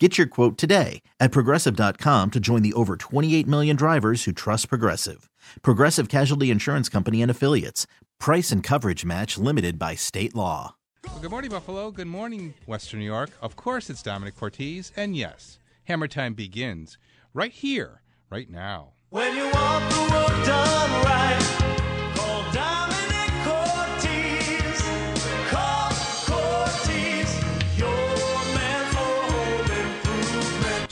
Get your quote today at progressive.com to join the over 28 million drivers who trust Progressive. Progressive Casualty Insurance Company and Affiliates. Price and coverage match limited by state law. Well, good morning, Buffalo. Good morning, Western New York. Of course, it's Domenic Cortese. And yes, Hammer Time begins right here, right now. When you want the work done right,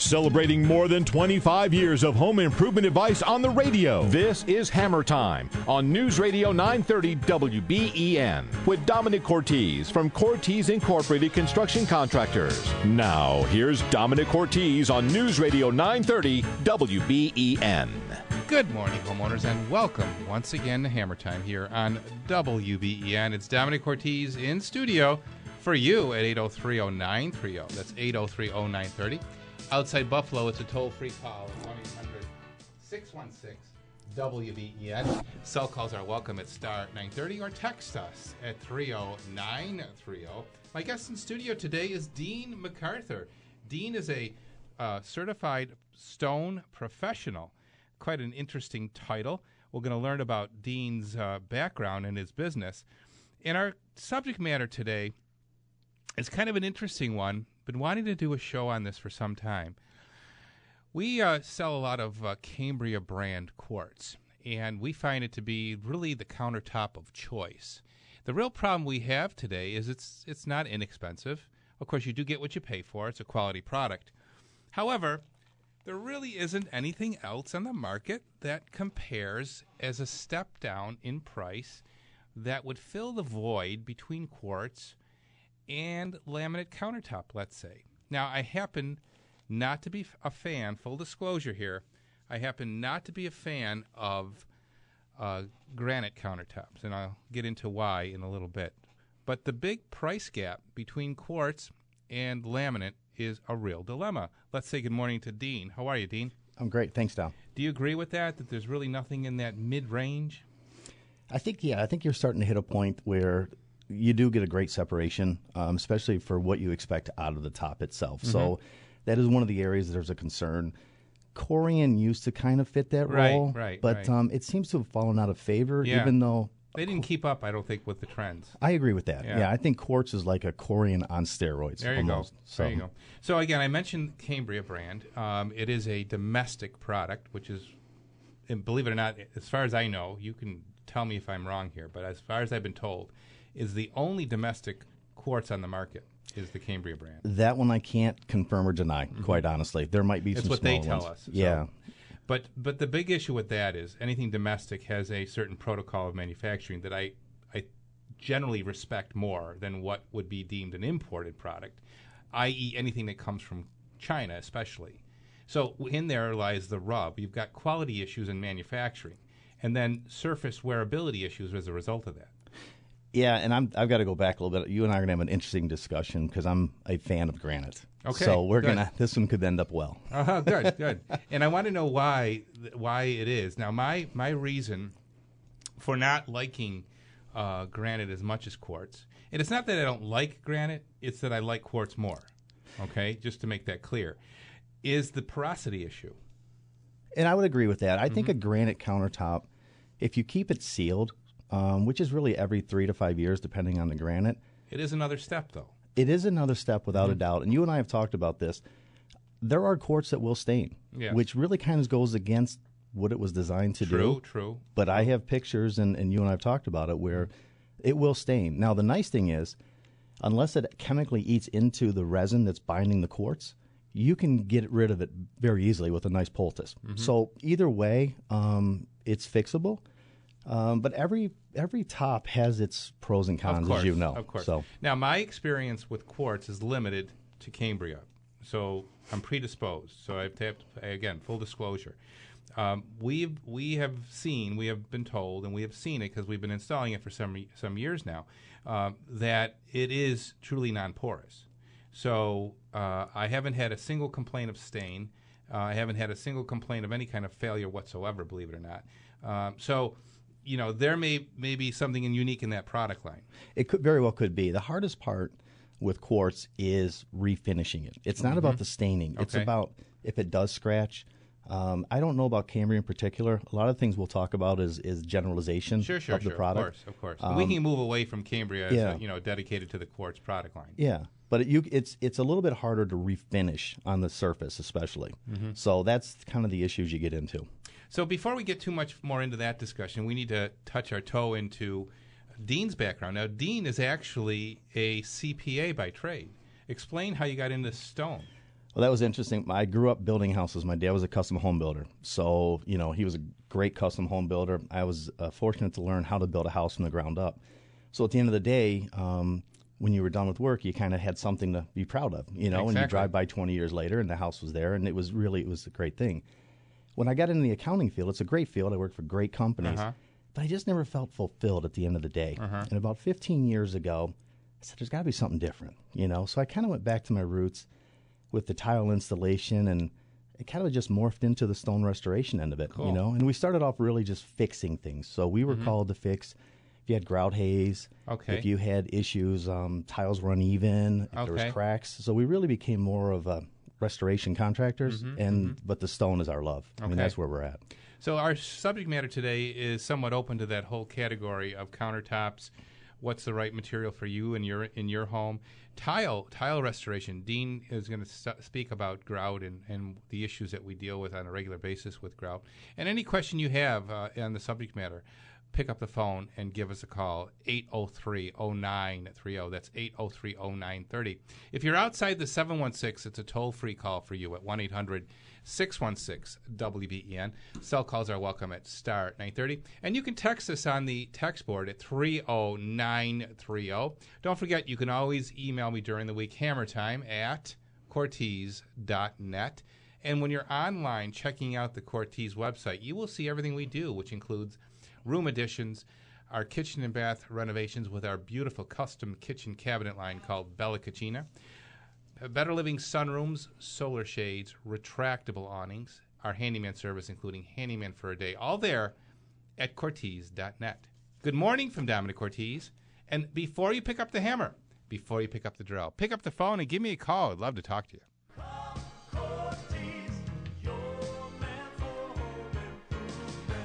Celebrating more than 25 years of home improvement advice on the radio. This is Hammer Time on News Radio 930 WBEN with Domenic Cortese from Cortese Incorporated Construction Contractors. Now, here's Domenic Cortese on News Radio 930 WBEN. Good morning, homeowners, and welcome once again to Hammer Time here on WBEN. It's Domenic Cortese in studio for you at 8030930. That's 8030930. Outside Buffalo, it's a toll free call at 1 800 616 WBEN. Cell calls are welcome at star 930 or text us at 30930. My guest in studio today is Dean MacArthur. Dean is a uh, certified stone professional. Quite an interesting title. We're going to learn about Dean's uh, background and his business. And our subject matter today is kind of an interesting one. Been wanting to do a show on this for some time. We uh, sell a lot of uh, Cambria brand quartz, and we find it to be really the countertop of choice. The real problem we have today is it's it's not inexpensive. Of course, you do get what you pay for. It's a quality product. However, there really isn't anything else on the market that compares as a step down in price that would fill the void between quartz and laminate countertop, let's say. Now, I happen not to be a fan, full disclosure here, I happen not to be a fan of uh, granite countertops, and I'll get into why in a little bit. But the big price gap between quartz and laminate is a real dilemma. Let's say good morning to Dean. How are you, Dean? I'm great. Thanks, Dom. Do you agree with that, that there's really nothing in that mid range? I think, yeah, I think you're starting to hit a point where you do get a great separation, um, especially for what you expect out of the top itself. So Mm-hmm. that is one of the areas that there's a concern. Corian used to kind of fit that Right, role, right, but right. Um, it seems to have fallen out of favor, Yeah. even though They didn't keep up, I don't think, with the trends. I agree with that. Yeah. Yeah, I think quartz is like a Corian on steroids. There you almost. go. So, There you go. So again, I mentioned Cambria brand. Um, it is a domestic product, which is, and believe it or not, as far as I know, you can tell me if I'm wrong here, but as far as I've been told, is the only domestic quartz on the market is the Cambria brand. That one I can't confirm or deny, mm-hmm. quite honestly. There might be That's some what they tell ones. us. so- Yeah. But but the big issue with that is anything domestic has a certain protocol of manufacturing that I I generally respect more than what would be deemed an imported product, i.e., anything that comes from China, especially. So in there lies the rub. You've got quality issues in manufacturing, and then surface wearability issues as a result of that. Yeah, and I'm, I've got to go back a little bit. You and I are going to have an interesting discussion because I'm a fan of granite. Okay, So we're good. to, this one could end up well. Uh-huh, good, good. And I want to know why why it is. Now, my my reason for not liking uh, granite as much as quartz, and it's not that I don't like granite; it's that I like quartz more. Okay, just to make that clear, is the porosity issue. And I would agree with that. I think Mm-hmm. a granite countertop, if you keep it sealed, um, which is really every three to five years, depending on the granite, It is another step, though. it is another step without Mm-hmm. a doubt. And you and I have talked about this. There are quartz that will stain, which really kind of goes against what it was designed to True, do. True, true. But I have pictures, and, and you and I have talked about it, where it will stain. Now, the nice thing is, unless it chemically eats into the resin that's binding the quartz, you can get rid of it very easily with a nice poultice. Mm-hmm. So either way, um, it's fixable. Um, but every every top has its pros and cons, course, as you know. Of course. So Now, my experience with quartz is limited to Cambria, so I'm predisposed. So I have to, have to again, full disclosure. Um, we've we have seen, we have been told, and we have seen it because we've been installing it for some some years now, um, that it is truly non-porous. So uh, I haven't had a single complaint of stain. Uh, I haven't had a single complaint of any kind of failure whatsoever, believe it or not. Um, so, you know, there may may be something unique in that product line. It could very well could be. The hardest part with quartz is refinishing it. It's not about the staining. It's Mm-hmm. Okay. about if it does scratch. Um, I don't know about Cambria in particular. A lot of things we'll talk about is is generalization Sure, sure, of sure. the product. Of course, of course. we can move away from Cambria, as yeah. a, you know, dedicated to the quartz product line. Yeah, but it, you, it's it's a little bit harder to refinish on the surface, especially. Mm-hmm. So that's kind of the issues you get into. So before we get too much more into that discussion, we need to touch our toe into Dean's background. Now, Dean is actually a CPA by trade. Explain how you got into stone. Well, that was interesting. I grew up building houses. My dad was a custom home builder, so you know he was a great custom home builder. I was uh, fortunate to learn how to build a house from the ground up. So at the end of the day, um, when you were done with work, you kind of had something to be proud of, you know. And you drive by 20 years later, and the house was there, and it was really it was a great thing. When I got into the accounting field, it's a great field. I worked for great companies, uh-huh. but I just never felt fulfilled at the end of the day. Uh-huh. And about 15 years ago, I said, "There's got to be something different," you know. So I kind of went back to my roots with the tile installation and it kind of just morphed into the stone restoration end of it, you know. And we started off really just fixing things. So we were mm-hmm. called to fix if you had grout haze, Okay. if you had issues, um, tiles were uneven, if there was cracks. So we really became more of a restoration contractors, and but the stone is our love. I mean, that's where we're at. So our subject matter today is somewhat open to that whole category of countertops. What's the right material for you in your in your home? Tile tile restoration. Dean is going to st- speak about grout and, and the issues that we deal with on a regular basis with grout. And any question you have uh, on the subject matter, pick up the phone and give us a call 803-0930 that's 803-0930 if you're outside the 716 it's a toll-free call for you at 1-800-616-wben cell calls are welcome at star 930 and you can text us on the text board at 30930 don't forget you can always email me during the week hammer time at cortese.net and when you're online checking out the Cortese website, you will see everything we do, which includes room additions, our kitchen and bath renovations with our beautiful custom kitchen cabinet line called Bella Cucina, uh, Better Living sunrooms, solar shades, retractable awnings, our handyman service, including handyman for a day, all there at Cortese.net. Good morning from Domenic Cortese. And before you pick up the hammer, before you pick up the drill, pick up the phone and give me a call. I'd love to talk to you.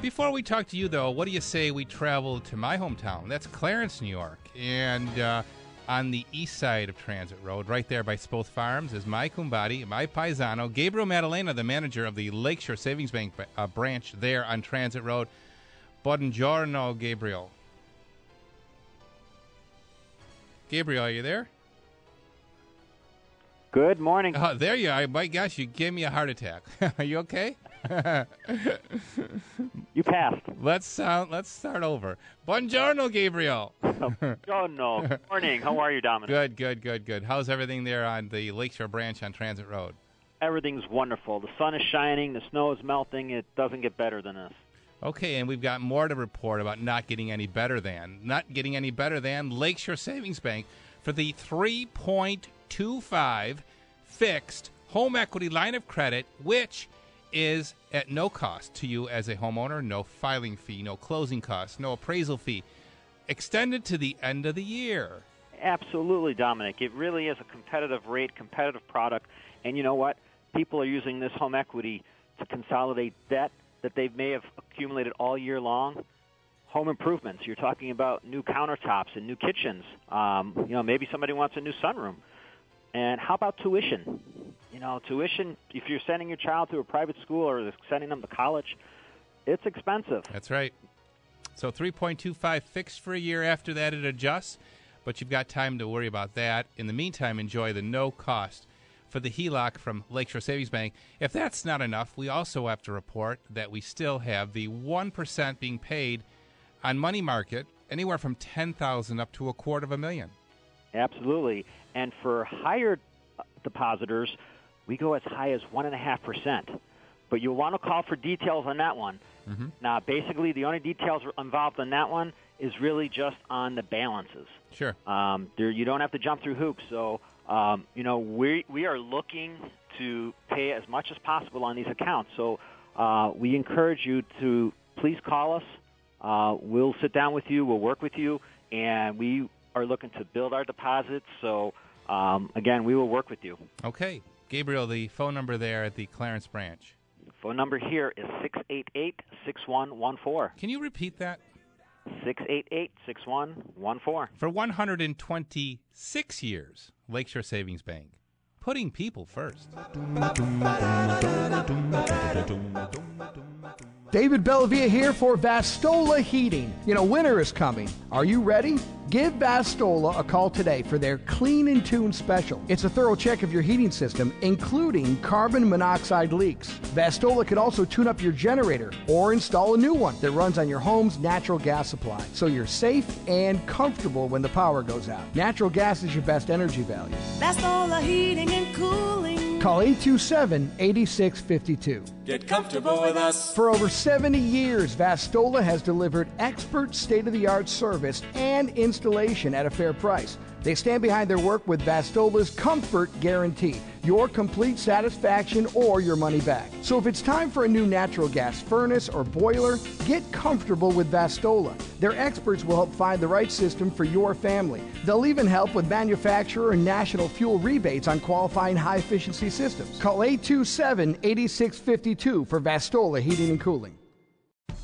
Before we talk to you, though, what do you say we travel to my hometown? That's Clarence, New York. And uh, on the east side of Transit Road, right there by Spoth Farms, is my kumbadi, my paisano, Gabriel Maddalena, the manager of the Lakeshore Savings Bank uh, branch there on Transit Road. Buongiorno, Gabriel. Gabriel, are you there? Good morning. Oh, there you are. My gosh, you gave me a heart attack. are you okay? You passed. Let's uh, let's start over. Buongiorno, Gabriel. No. Good morning. How are you, Domenic? Good, good, good, good. How's everything there on the Lakeshore branch on Transit Road? Everything's wonderful. The sun is shining. The snow is melting. It doesn't get better than this. Okay, and we've got more to report about not getting any better than. Not getting any better than Lakeshore Savings Bank for the 3.25 fixed home equity line of credit, which is at no cost to you as a homeowner, no filing fee, no closing costs, no appraisal fee, extended to the end of the year. Absolutely, Domenic. It really is a competitive rate, competitive product. And you know what? People are using this home equity to consolidate debt that they may have accumulated all year long. Home improvements. You're talking about new countertops and new kitchens. Um, you know, maybe somebody wants a new sunroom. And how about tuition? You know, tuition, if you're sending your child to a private school or sending them to college, it's expensive. That's right. So 3.25 fixed for a year. After that, it adjusts, but you've got time to worry about that. In the meantime, enjoy the no cost for the HELOC from Lakeshore Savings Bank. If that's not enough, we also have to report that we still have the 1% being paid on money market, anywhere from 10000 up to a quarter of a million. Absolutely. And for higher uh, depositors, we go as high as 1.5%. but you'll want to call for details on that one. Now, basically, the only details involved in that one is really just on the balances. Sure. Um, there, you don't have to jump through hoops. So, um, you know, we we are looking to pay as much as possible on these accounts. So, uh, we encourage you to please call us. Uh, we'll sit down with you. We'll work with you, and we are looking to build our deposits. So, um, again, we will work with you. Okay. Gabriel, the phone number there at the Clarence branch. Phone number here is six eight eight six one one four. Can you repeat that? Six eight eight six one one four. For 126 years, Lakeshore Savings Bank, putting people first. David Bellavia here for Vastola Heating. You know, winter is coming. Are you ready? Give Vastola a call today for their Clean and Tune special. It's a thorough check of your heating system, including carbon monoxide leaks. Vastola can also tune up your generator or install a new one that runs on your home's natural gas supply, so you're safe and comfortable when the power goes out. Natural gas is your best energy value. Vastola Heating and Cooling. Call 827 8652. Get comfortable with us. For over 70 years, Vastola has delivered expert state of the art service and installation at a fair price. They stand behind their work with Vastola's Comfort Guarantee, your complete satisfaction or your money back. So if it's time for a new natural gas furnace or boiler, get comfortable with Vastola. Their experts will help find the right system for your family. They'll even help with manufacturer and national fuel rebates on qualifying high efficiency systems. Call 827 8652 for Vastola Heating and Cooling.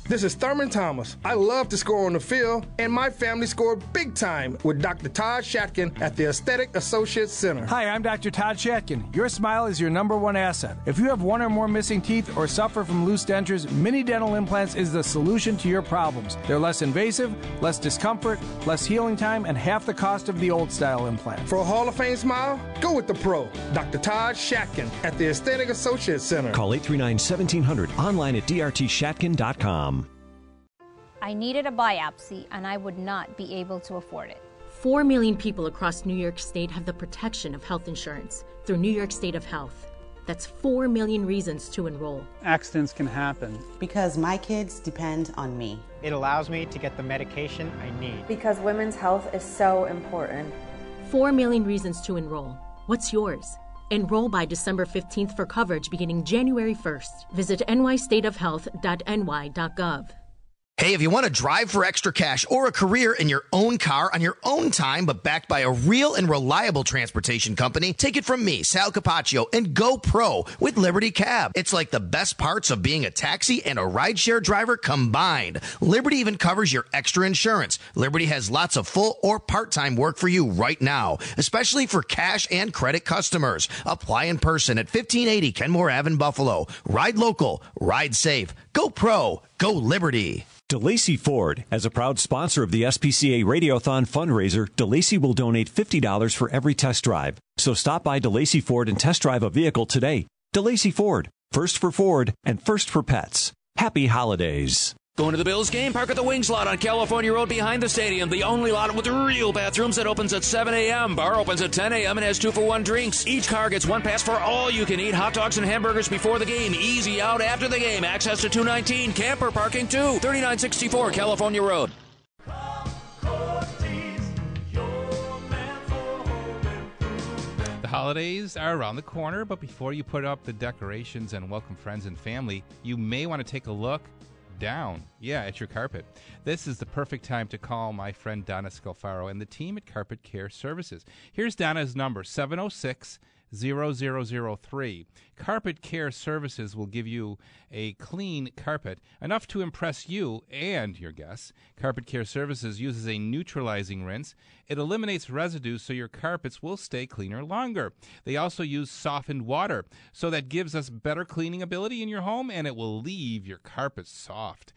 This is Thurman Thomas. I love to score on the field, and my family scored big time with Dr. Todd Shatkin at the Aesthetic Associates Center. Hi, I'm Dr. Todd Shatkin. Your smile is your number one asset. If you have one or more missing teeth or suffer from loose dentures, Mini Dental Implants is the solution to your problems. They're less invasive, less discomfort, less healing time, and half the cost of the old style implant. For a Hall of Fame smile, go with the pro, Dr. Todd Shatkin at the Aesthetic Associates Center. Call 839 1700 online at drtshatkin.com. I needed a biopsy and I would not be able to afford it. Four million people across New York State have the protection of health insurance through New York State of Health. That's four million reasons to enroll. Accidents can happen. Because my kids depend on me. It allows me to get the medication I need. Because women's health is so important. Four million reasons to enroll. What's yours? Enroll by December 15th for coverage beginning January 1st. Visit nystateofhealth.ny.gov. Hey, if you want to drive for extra cash or a career in your own car on your own time, but backed by a real and reliable transportation company, take it from me, Sal Capaccio, and go pro with Liberty Cab. It's like the best parts of being a taxi and a rideshare driver combined. Liberty even covers your extra insurance. Liberty has lots of full or part-time work for you right now, especially for cash and credit customers. Apply in person at 1580 Kenmore Ave in Buffalo. Ride local, ride safe. Go pro, go Liberty. DeLacy Ford, as a proud sponsor of the SPCA Radiothon fundraiser, DeLacy will donate $50 for every test drive. So stop by DeLacy Ford and test drive a vehicle today. DeLacy Ford, first for Ford and first for pets. Happy holidays. Going to the Bills game? Park at the Wings lot on California Road behind the stadium. The only lot with real bathrooms that opens at 7 a.m. Bar opens at 10 a.m. and has two for one drinks. Each car gets one pass for all you can eat hot dogs and hamburgers before the game. Easy out after the game. Access to 219. Camper parking too. 3964 California Road. The holidays are around the corner, but before you put up the decorations and welcome friends and family, you may want to take a look down, yeah, at your carpet. This is the perfect time to call my friend Donna Scalfaro and the team at Carpet Care Services. Here's Donna's number 706 0003. Carpet Care Services will give you a clean carpet, enough to impress you and your guests. Carpet Care Services uses a neutralizing rinse. It eliminates residue so your carpets will stay cleaner longer. They also use softened water, so that gives us better cleaning ability in your home and it will leave your carpets soft.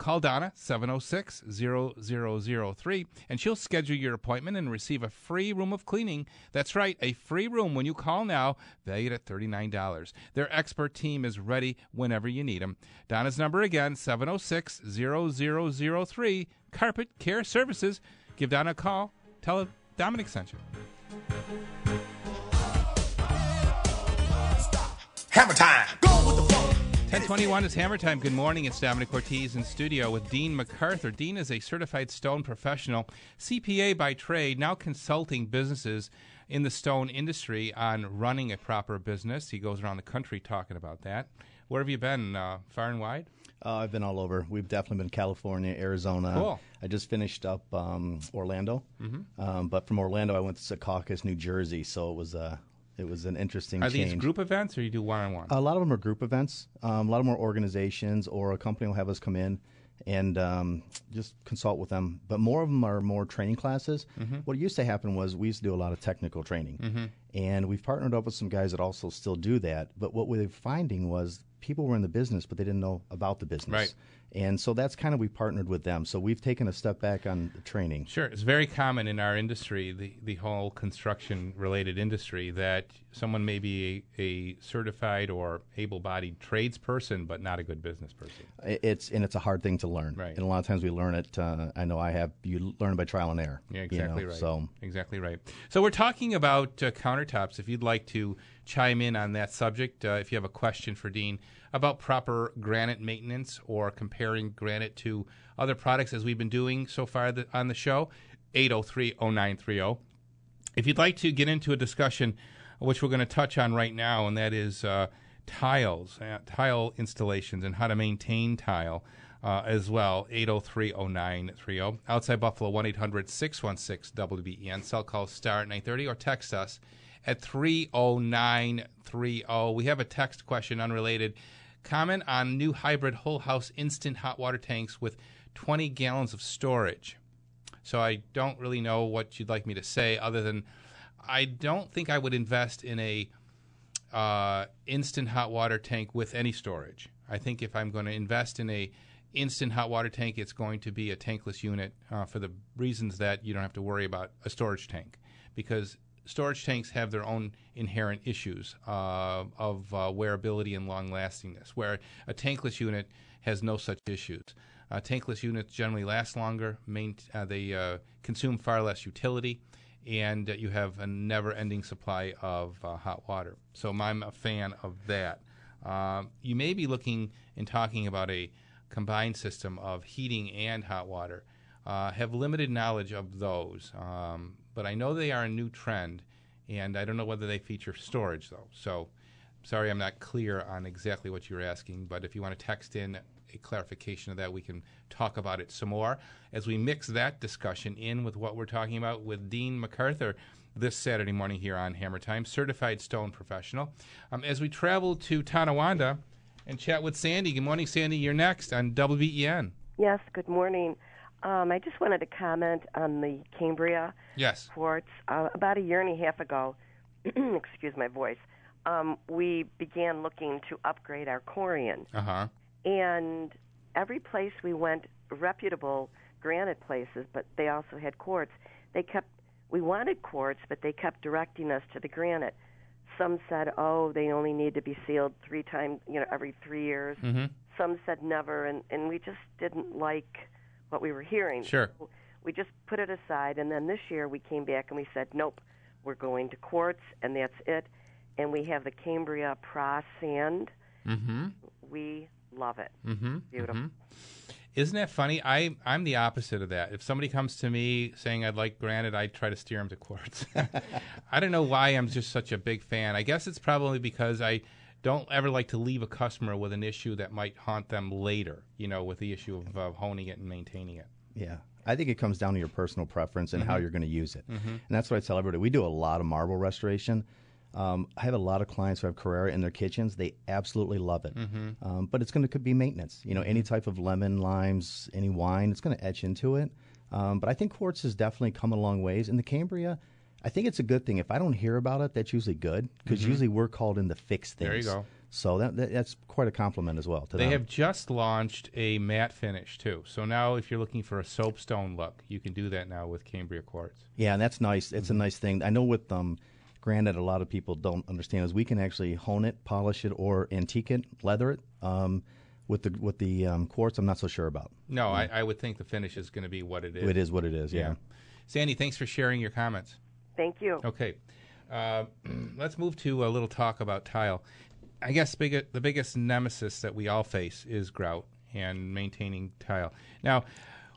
Call Donna 706 0003 and she'll schedule your appointment and receive a free room of cleaning. That's right, a free room when you call now, valued at $39. Their expert team is ready whenever you need them. Donna's number again 706 0003 Carpet Care Services. Give Donna a call. Tell her Domenic sent you. Hammer time. Go. 1021 is Hammer Time. Good morning. It's Domenic Ortiz in studio with Dean MacArthur. Dean is a certified stone professional, CPA by trade, now consulting businesses in the stone industry on running a proper business. He goes around the country talking about that. Where have you been? Uh, far and wide? Uh, I've been all over. We've definitely been California, Arizona. Cool. I just finished up um, Orlando, Mhm. um, but from Orlando I went to Secaucus, New Jersey. So it was uh, it was an interesting Are change. these group events or you do one on one? A lot of them are group events. Um, a lot of them are organizations or a company will have us come in and um, just consult with them. But more of them are more training classes. Mhm. What used to happen was we used to do a lot of technical training. Mhm. And we've partnered up with some guys that also still do that. But what we were finding was people were in the business, but they didn't know about the business. Right. And so that's kind of we partnered with them. So we've taken a step back on the training. Sure, it's very common in our industry, the the whole construction related industry, that someone may be a, a certified or able bodied tradesperson, but not a good business person. It's and it's a hard thing to learn. Right. And a lot of times we learn it. Uh, I know I have. You learn by trial and error. Yeah, you exactly know, right. So exactly right. So we're talking about uh, countertops. If you'd like to chime in on that subject, uh, if you have a question for Dean about proper granite maintenance or comparing granite to other products, as we've been doing so far th- on the show, 803-0930. If you'd like to get into a discussion, which we're going to touch on right now, and that is uh, tiles, uh, tile installations, and how to maintain tile uh, as well. 803-0930. oh. Outside Buffalo, 1-800-616-WBEN. Cell call star at 930 or text us at 30930. We have a text question unrelated. Comment on new hybrid whole house instant hot water tanks with 20 gallons of storage. So I don't really know what you'd like me to say other than I don't think I would invest in a uh, instant hot water tank with any storage. I think if I'm going to invest in a instant hot water tank, it's going to be a tankless unit uh, for the reasons that you don't have to worry about a storage tank because storage tanks have their own inherent issues uh, of uh, wearability and long lastingness, where a tankless unit has no such issues. Uh, tankless units generally last longer, main, uh, they uh, consume far less utility, and uh, you have a never ending supply of hot water. So I'm a fan of that. Uh, you may be looking and talking about a combined system of heating and hot water. Have limited knowledge of those, um, but I know they are a new trend, and I don't know whether they feature storage though. So, sorry, I'm not clear on exactly what you're asking. But if you want to text in a clarification of that, we can talk about it some more as we mix that discussion in with what we're talking about with Dean MacArthur this Saturday morning here on Hammer Time, certified stone professional. Um, as we travel to Tonawanda and chat with Sandy. Good morning, Sandy. You're next on WBEN. Yes, good morning. Um, I just wanted to comment on the Cambria Yes. quartz. Uh, about a year and a half ago, excuse my voice, um, we began looking to upgrade our corian. Uh huh. And every place we went, reputable granite places, but they also had quartz. They kept, we wanted quartz, but they kept directing us to the granite. Some said, oh, they only need to be sealed three times, you know, every three years. Mm-hmm. Some said never, and, and we just didn't like what we were hearing. Sure. We just put it aside, and then this year we came back and we said, nope, we're going to quartz, and that's it. And we have the Cambria Pra Sand. Mm-hmm. We love it. Mm-hmm. Beautiful. Isn't that funny? I I'm the opposite of that. If somebody comes to me saying I'd like granite, I try to steer them to quartz. I don't know why I'm just such a big fan. I guess it's probably because I don't ever like to leave a customer with an issue that might haunt them later. You know, with the issue of uh, honing it and maintaining it. Yeah. I think it comes down to your personal preference and how Mhm. you're going to use it. Mhm. And that's what I tell everybody. We do a lot of marble restoration. Um, I have a lot of clients who have Carrara in their kitchens. They absolutely love it. Mhm. Um, but it's going to could be maintenance. You know, any type of lemon, limes, any wine, it's going to etch into it. Um, but I think quartz has definitely come a long ways. In the Cambria, I think it's a good thing. If I don't hear about it, that's usually good because Mhm. usually we're called in to fix things. There you go. So that, that that's quite a compliment as well to They them. have just launched a matte finish too. So now, if you're looking for a soapstone look, you can do that now with Cambria quartz. Yeah, and that's nice. It's Mm-hmm. a nice thing. I know with um, granite, a lot of people don't understand is we can actually hone it, polish it, or antique it, leather it. Um, with the with the um, quartz, I'm not so sure about. No, I, I would think the finish is going to be what it is. It is what it is. Yeah. Sandy, thanks for sharing your comments. Thank you. Okay. Uh, let's move to a little talk about tile. I guess big, the biggest nemesis that we all face is grout and maintaining tile. Now,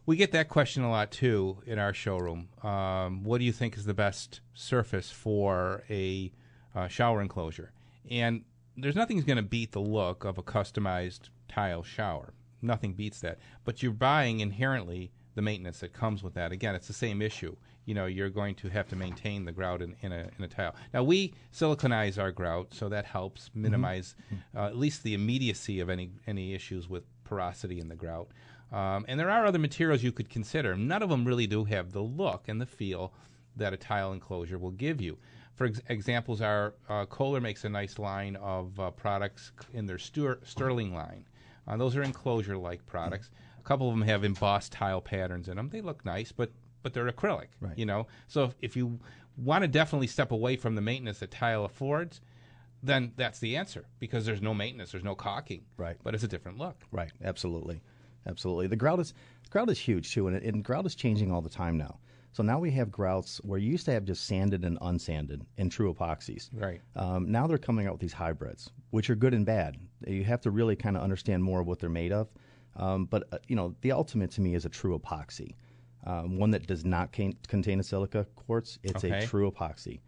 we get that question a lot too in our showroom. Um, what do you think is the best surface for a uh, shower enclosure? And there's nothing going to beat the look of a customized tile shower. Nothing beats that. But you're buying inherently the maintenance that comes with that. Again, it's the same issue. You know, you're going to have to maintain the grout in, in, a, in a tile. Now, we siliconize our grout, so that helps minimize mm-hmm. uh, at least the immediacy of any, any issues with porosity in the grout. Um, and there are other materials you could consider. None of them really do have the look and the feel that a tile enclosure will give you. For ex- examples, are uh, Kohler makes a nice line of uh, products in their Stur- Sterling line. Uh, those are enclosure-like products. A couple of them have embossed tile patterns in them. They look nice, but but they're acrylic. Right. You know, so if, if you want to definitely step away from the maintenance that tile affords, then that's the answer because there's no maintenance, there's no caulking. Right. But it's a different look. Right. Absolutely. Absolutely. The grout is grout is huge too, and, it, and grout is changing all the time now. So now we have grouts where you used to have just sanded and unsanded and true epoxies. Right. Um, now they're coming out with these hybrids, which are good and bad. You have to really kind of understand more of what they're made of. Um, but uh, you know, the ultimate to me is a true epoxy, um, one that does not can- contain a silica quartz. It's Okay. a true epoxy.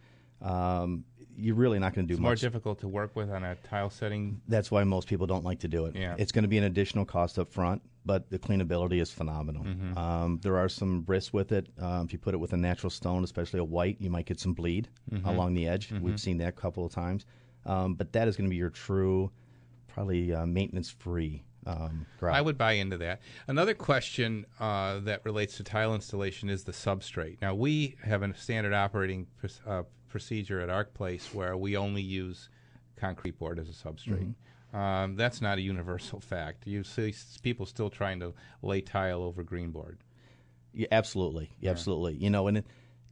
Um, you're really not going to do It's much. more difficult to work with on a tile setting. That's why most people don't like to do it. Yeah. It's going to be an additional cost up front, but the cleanability is phenomenal. Mhm. Um, there are some risks with it. Um, if you put it with a natural stone, especially a white, you might get some bleed Mhm. along the edge. Mhm. We've seen that a couple of times. Um, but that is going to be your true, probably uh, maintenance free um. I would buy into that. Another question uh, that relates to tile installation is the substrate. Now, we have a standard operating pr- uh, procedure at Arc Place where we only use concrete board as a substrate. Um, that's not a universal fact. You see s- people still trying to lay tile over green board. Yeah, absolutely, absolutely. You know, and it,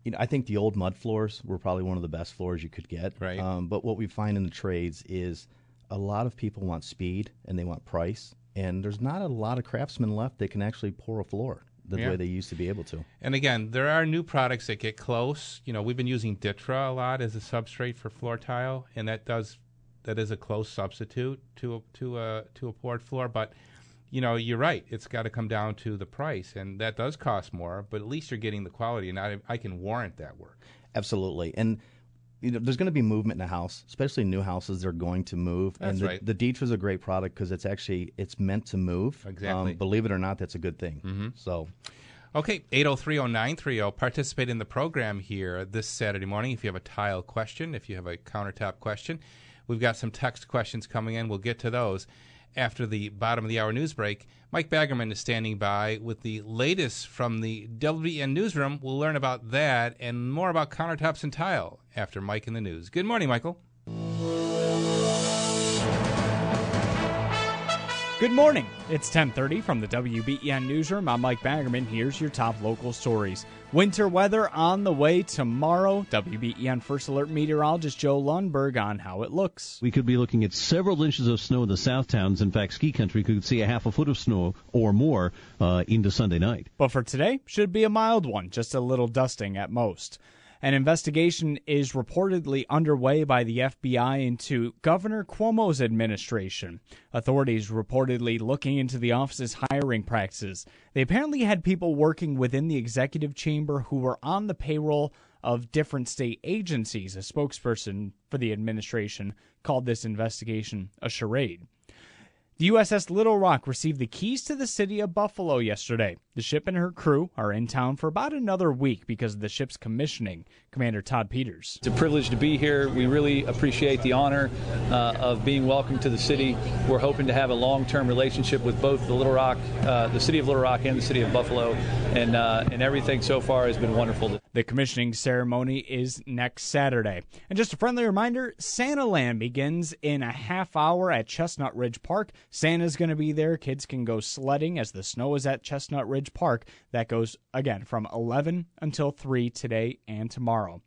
you know, I think the old mud floors were probably one of the best floors you could get. Right. Um, but what we find in the trades is a lot of people want speed and they want price, and there's not a lot of craftsmen left that can actually pour a floor the Yeah. way they used to be able to. And again, there are new products that get close. You know, we've been using Ditra a lot as a substrate for floor tile, and that does that is a close substitute to a, to a to a poured floor. But you know, you're right. It's got to come down to the price, and that does cost more. But at least you're getting the quality, and I, I can warrant that work. Absolutely, and you know, there's going to be movement in a house, especially new houses. They're going to move, That's and the, right. the Ditra is a great product because it's actually it's meant to move. Exactly. Um, believe it or not, that's a good thing. Mm-hmm. So. Okay, 8030930. Participate in the program here this Saturday morning if you have a tile question, if you have a countertop question. We've got some text questions coming in. We'll get to those after the bottom of the hour news break. Mike Baggerman is standing by with the latest from the WBEN newsroom. We'll learn about that and more about countertops and tile after Mike in the news. Good morning, Michael. Good morning. It's 10:30 from the WBEN newsroom. I'm Mike Baggerman. Here's your top local stories. Winter weather on the way tomorrow. WBEN First Alert meteorologist Joe Lundberg on how it looks. We could be looking at several inches of snow in the South Towns. In fact, ski country could see a half a foot of snow or more uh, into Sunday night. But for today, should be a mild one, just a little dusting at most. An investigation is reportedly underway by the FBI into Governor Cuomo's administration. Authorities reportedly looking into the office's hiring practices. They apparently had people working within the executive chamber who were on the payroll of different state agencies. A spokesperson for the administration called this investigation a charade. The USS Little Rock received the keys to the city of Buffalo yesterday. The ship and her crew are in town for about another week because of the ship's commissioning. Commander Todd Peters. It's a privilege to be here. We really appreciate the honor uh, of being welcomed to the city. We're hoping to have a long-term relationship with both the Little Rock, uh, the city of Little Rock, and the city of Buffalo, and uh, and everything so far has been wonderful. The commissioning ceremony is next Saturday. And just a friendly reminder Santa Land begins in a half hour at Chestnut Ridge Park. Santa's going to be there. Kids can go sledding as the snow is at Chestnut Ridge Park. That goes, again, from 11 until 3 today and tomorrow.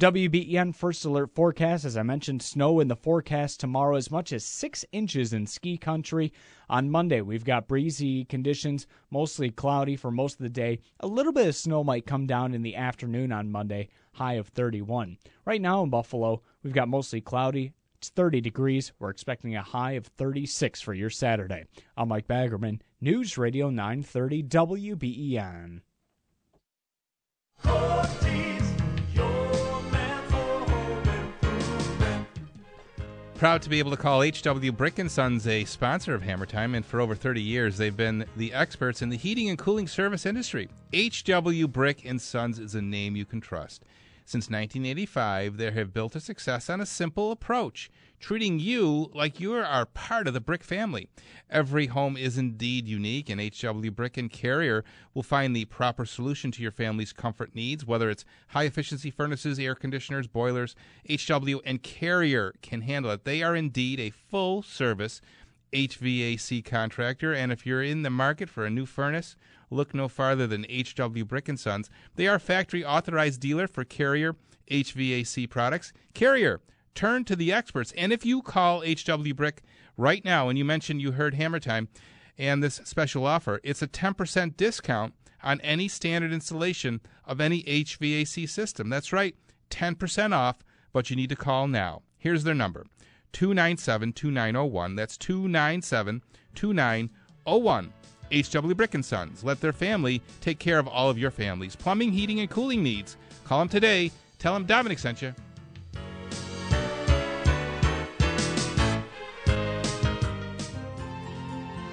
WBEN First Alert forecast, as I mentioned, snow in the forecast tomorrow as much as 6 inches in ski country. On Monday, we've got breezy conditions, mostly cloudy for most of the day. A little bit of snow might come down in the afternoon on Monday, high of 31. Right now in Buffalo, we've got mostly cloudy, 30 degrees. We're expecting a high of 36 for your Saturday. I'm Mike Baggerman, News Radio 930 WBEN. Proud to be able to call HW Brick and Sons a sponsor of Hammer Time, and for over 30 years they've been the experts in the heating and cooling service industry. HW Brick and Sons is a name you can trust. Since 1985, they have built a success on a simple approach, treating you like you are part of the Brick family. Every home is indeed unique, and HW Brick and Carrier will find the proper solution to your family's comfort needs, whether it's high efficiency furnaces, air conditioners, boilers. HW and Carrier can handle it. They are indeed a full service HVAC contractor, and if you're in the market for a new furnace, look no farther than HW Brick Sons. They are factory authorized dealer for Carrier HVAC products. Carrier, turn to the experts. And if you call HW Brick right now and you mention you heard Hammer Time and this special offer, it's a 10% discount on any standard installation of any HVAC system. That's right, 10% off, but you need to call now. Here's their number 297 2901. That's 297 2901. HW Brick and Sons. Let their family take care of all of your family's plumbing, heating, and cooling needs. Call them today. Tell them Domenic sent you.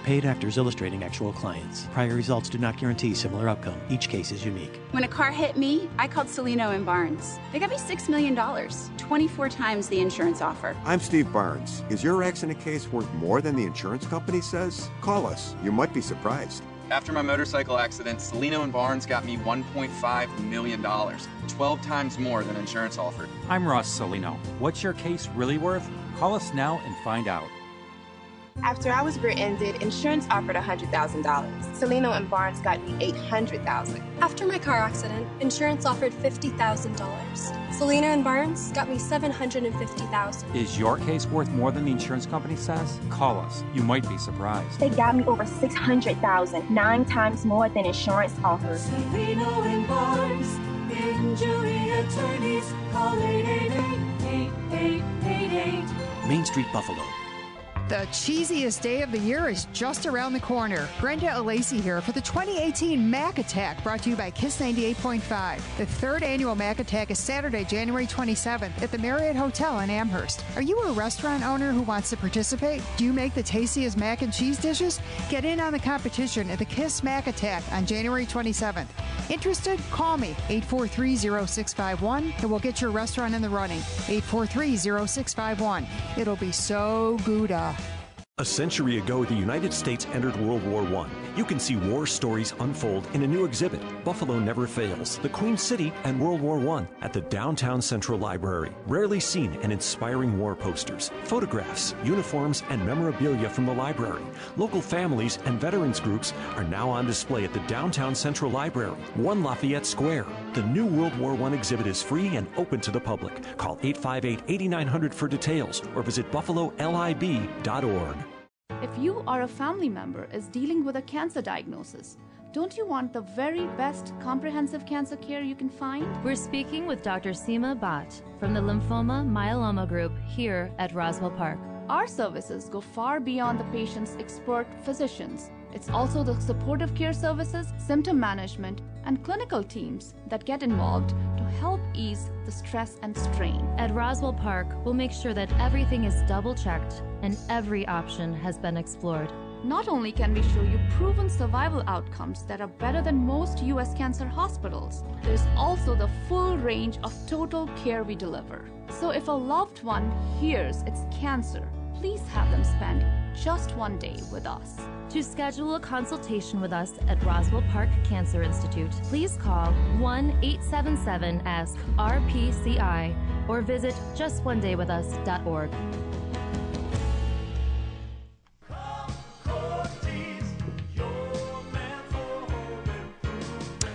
Paid actors illustrating actual clients. Prior results do not guarantee similar outcome. Each case is unique. When a car hit me, I called Cellino and Barnes. They got me $6 million, 24 times the insurance offer. I'm Steve Barnes. Is your accident case worth more than the insurance company says? Call us. You might be surprised. After my motorcycle accident, Cellino and Barnes got me $1.5 million, 12 times more than insurance offered. I'm Ross Cellino. What's your case really worth? Call us now and find out. After I was rear-ended, insurance offered $100,000. Cellino and Barnes got me $800,000. After my car accident, insurance offered $50,000. Cellino and Barnes got me $750,000. Is your case worth more than the insurance company says? Call us. You might be surprised. They got me over $600,000, nine times more than insurance offered. Cellino and Barnes, injury attorneys, call 888-8888. Main Street, Buffalo. The cheesiest day of the year is just around the corner. Brenda Alacey here for the 2018 Mac Attack brought to you by Kiss 98.5. The third annual Mac Attack is Saturday, January 27th at the Marriott Hotel in Amherst. Are you a restaurant owner who wants to participate? Do you make the tastiest mac and cheese dishes? Get in on the competition at the Kiss Mac Attack on January 27th. Interested? Call me 843 0651 and we'll get your restaurant in the running. 843 0651. It'll be so good. Uh. A century ago, the United States entered World War I. You can see war stories unfold in a new exhibit, Buffalo Never Fails, the Queen City and World War I, at the Downtown Central Library. Rarely seen and inspiring war posters, photographs, uniforms, and memorabilia from the library. Local families and veterans groups are now on display at the Downtown Central Library, 1 Lafayette Square. The new World War I exhibit is free and open to the public. Call 858 8900 for details or visit buffalolib.org. If you or a family member is dealing with a cancer diagnosis, don't you want the very best comprehensive cancer care you can find? We're speaking with Dr. Seema Bhatt from the Lymphoma Myeloma Group here at Roswell Park. Our services go far beyond the patient's expert physicians. It's also the supportive care services, symptom management, and clinical teams that get involved help ease the stress and strain. At Roswell Park, we'll make sure that everything is double checked and every option has been explored. Not only can we show you proven survival outcomes that are better than most US cancer hospitals, there's also the full range of total care we deliver. So if a loved one hears it's cancer, please have them spend just one day with us. To schedule a consultation with us at Roswell Park Cancer Institute, please call 1 877 ASK RPCI or visit justonedaywithus.org.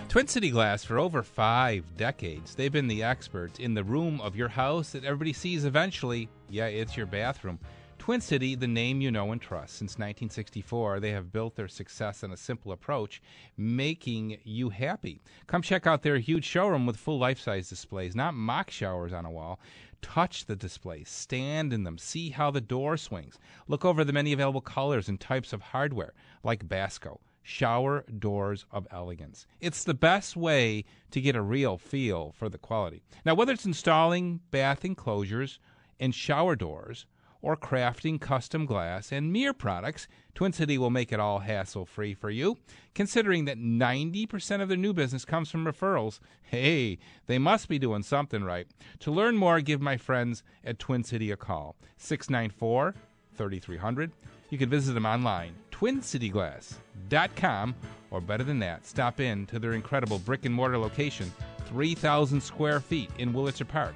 Twin City Glass, for over five decades, they've been the experts in the room of your house that everybody sees eventually. Yeah, it's your bathroom. Twin City, the name you know and trust. Since 1964, they have built their success on a simple approach, making you happy. Come check out their huge showroom with full life size displays, not mock showers on a wall. Touch the displays, stand in them, see how the door swings. Look over the many available colors and types of hardware, like Basco. Shower doors of elegance. It's the best way to get a real feel for the quality. Now, whether it's installing bath enclosures and shower doors, or crafting custom glass and mirror products, Twin City will make it all hassle free for you. Considering that 90% of their new business comes from referrals, hey, they must be doing something right. To learn more, give my friends at Twin City a call 694 3300. You can visit them online, twincityglass.com, or better than that, stop in to their incredible brick and mortar location, 3,000 square feet in Wurlitzer Park.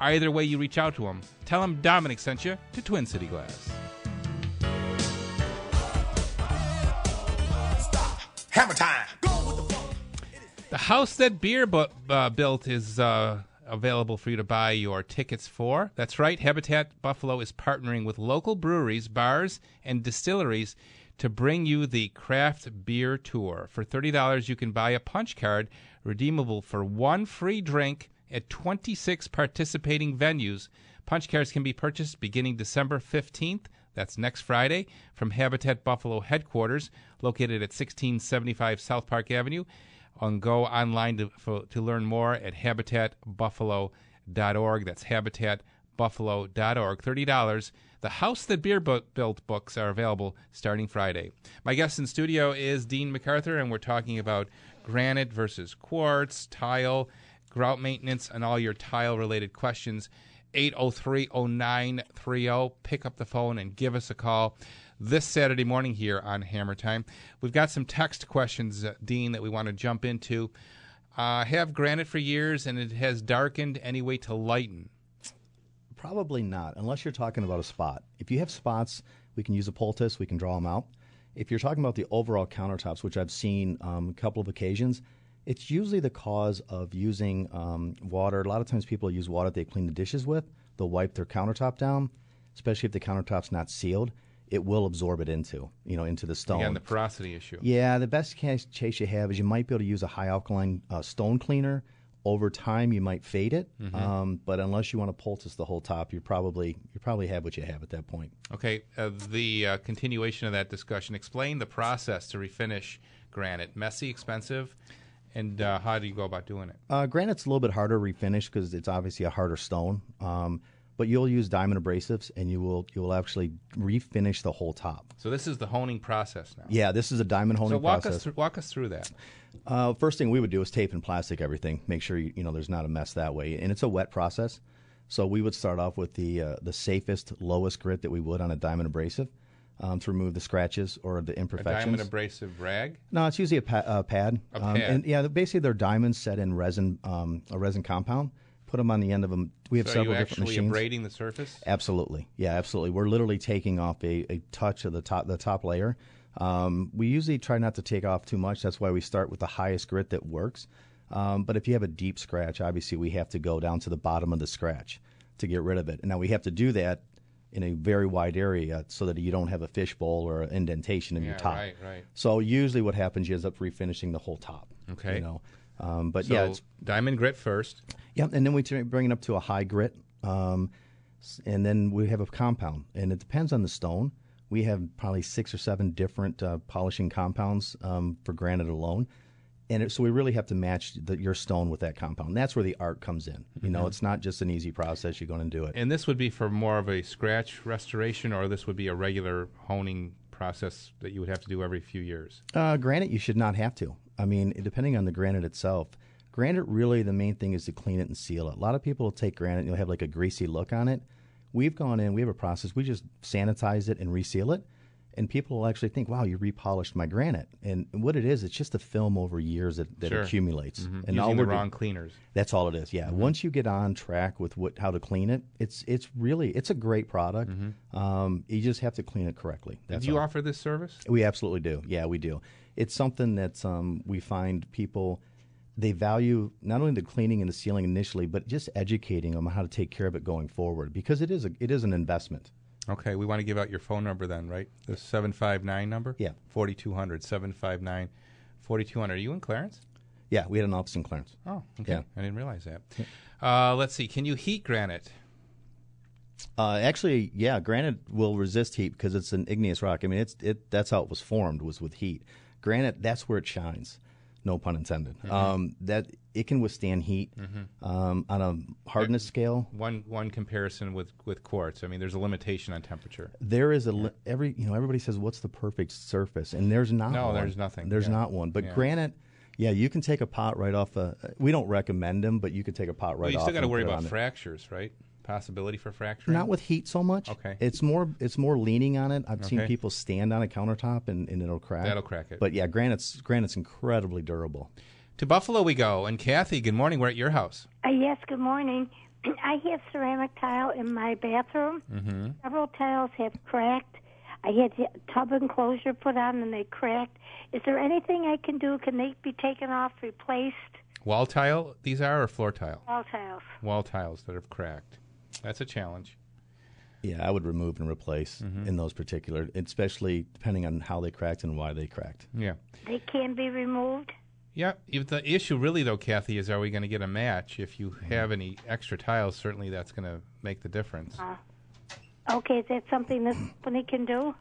Either way you reach out to them, tell them Domenic sent you to Twin City Glass. Hammer time. The house that Beer bu- uh, built is uh, available for you to buy your tickets for. That's right, Habitat Buffalo is partnering with local breweries, bars, and distilleries to bring you the craft beer tour. For $30, you can buy a punch card redeemable for one free drink at 26 participating venues. Punch cards can be purchased beginning December 15th. That's next Friday from Habitat Buffalo headquarters, located at 1675 South Park Avenue. And go online to, for, to learn more at habitatbuffalo.org. That's habitatbuffalo.org. $30. The House That Beer Built books are available starting Friday. My guest in studio is Dean MacArthur, and we're talking about granite versus quartz, tile, grout maintenance, and all your tile related questions. 803 0930. Pick up the phone and give us a call this Saturday morning here on Hammer Time. We've got some text questions, uh, Dean, that we want to jump into. Uh, have granite for years and it has darkened any way to lighten. Probably not, unless you're talking about a spot. If you have spots, we can use a poultice, we can draw them out. If you're talking about the overall countertops, which I've seen um, a couple of occasions, it's usually the cause of using um, water. A lot of times people use water they clean the dishes with. They'll wipe their countertop down, especially if the countertop's not sealed. It will absorb it into, you know, into the stone. Again, the porosity issue. Yeah, the best case chase you have is you might be able to use a high alkaline uh, stone cleaner. Over time, you might fade it, Mhm. um, but unless you want to poultice the whole top, you probably you probably have what you have at that point. Okay, uh, the uh, continuation of that discussion. Explain the process to refinish granite. Messy, expensive, and uh, how do you go about doing it? Uh, granite's a little bit harder to refinish because it's obviously a harder stone. Um, but you'll use diamond abrasives, and you will you will actually refinish the whole top. So this is the honing process now. Yeah, this is a diamond honing so walk process. us through, walk us through that. Uh, first thing we would do is tape and plastic everything. Make sure you, you know there's not a mess that way, and it's a wet process. So we would start off with the uh, the safest, lowest grit that we would on a diamond abrasive um, to remove the scratches or the A imperfections. diamond abrasive rag. No, it's usually a, pa- uh, pad. A Um, pad. and yeah, basically they're diamonds set in resin, um, a resin compound. Put them on the end of them. We have so are several you different actually machines. abrading the surface? Absolutely, yeah, absolutely. We're literally taking off a, a touch of the top the top layer. Um, we usually try not to take off too much. That's why we start with the highest grit that works. Um, but if you have a deep scratch, obviously we have to go down to the bottom of the scratch to get rid of it. And now we have to do that in a very wide area so that you don't have a fishbowl or an indentation in Yeah, your top. right, right. So usually what happens, you end up refinishing the whole top. Okay. You know, um, but So yeah, it's diamond grit first. yeah, and then we turn- bring it up to a high grit, um, and then we have a compound, and it depends on the stone. We have probably six or seven different uh, polishing compounds um, for granite alone, and it, so we really have to match the, your stone with that compound. That's where the art comes in. You know, Mhm. it's not just an easy process. You go and do it. And this would be for more of a scratch restoration, or this would be a regular honing process that you would have to do every few years. Uh, granite, you should not have to. I mean, depending on the granite itself, granite really the main thing is to clean it and seal it. A lot of people will take granite and you'll have like a greasy look on it. We've gone in, we have a process, we just sanitize it and reseal it. And people will actually think, wow, you repolished my granite. And what it is, it's just a film over years that, that Sure. accumulates. Mhm. And Using all the we're do- wrong cleaners. That's all it is. Yeah. Mhm. Once you get on track with what how to clean it, it's it's really it's a great product. Um, you just have to clean it correctly. That's do you all. offer this service? We absolutely do. Yeah, we do. It's something that um, we find people they value not only the cleaning and the sealing initially, but just educating them on how to take care of it going forward because it is a it is an investment. Okay, we want to give out your phone number then, right? The 759 number? Yeah. 4200 759 4200. Are you in Clarence? Yeah, we had an office in Clarence. Oh, okay. Yeah. I didn't realize that. Uh, let's see. Can you heat granite? Uh, actually, yeah, granite will resist heat because it's an igneous rock. I mean, it's it. That's how it was formed was with heat. Granite, that's where it shines. No pun intended. Mhm. Um, that it can withstand heat Mhm. um, on a hardness scale. One one comparison with, with quartz. I mean, there's a limitation on temperature. There is a li- every you know everybody says what's the perfect surface, and there's not. No, one. there's nothing. There's Yeah. not one. But Yeah. granite, yeah, you can take a pot right off a. We don't recommend them, but you could take a pot right well, you off. still got to worry about fractures, right? Possibility for fracturing? Not with heat so much. Okay. It's more it's more leaning on it. I've seen people stand on a countertop and, and it'll crack. That'll crack it. But yeah, granite's granite's incredibly durable. To Buffalo we go. And Kathy, good morning. We're at your house. Uh, yes, good morning. I have ceramic tile in my bathroom. Mm-hmm. Several tiles have cracked. I had the tub enclosure put on and they cracked. Is there anything I can do? Can they be taken off, replaced? Wall tile, these are, or floor tile? All tiles. Wall tiles that have cracked. That's a challenge. Yeah, I would remove and replace Mm-hmm. in those particular, especially depending on how they cracked and why they cracked. Yeah. They can be removed. Yeah. If the issue really, though, Kathy, is are we going to get a match? If you Mm-hmm. have any extra tiles, certainly that's going to make the difference. Uh, okay, is that something this company can do?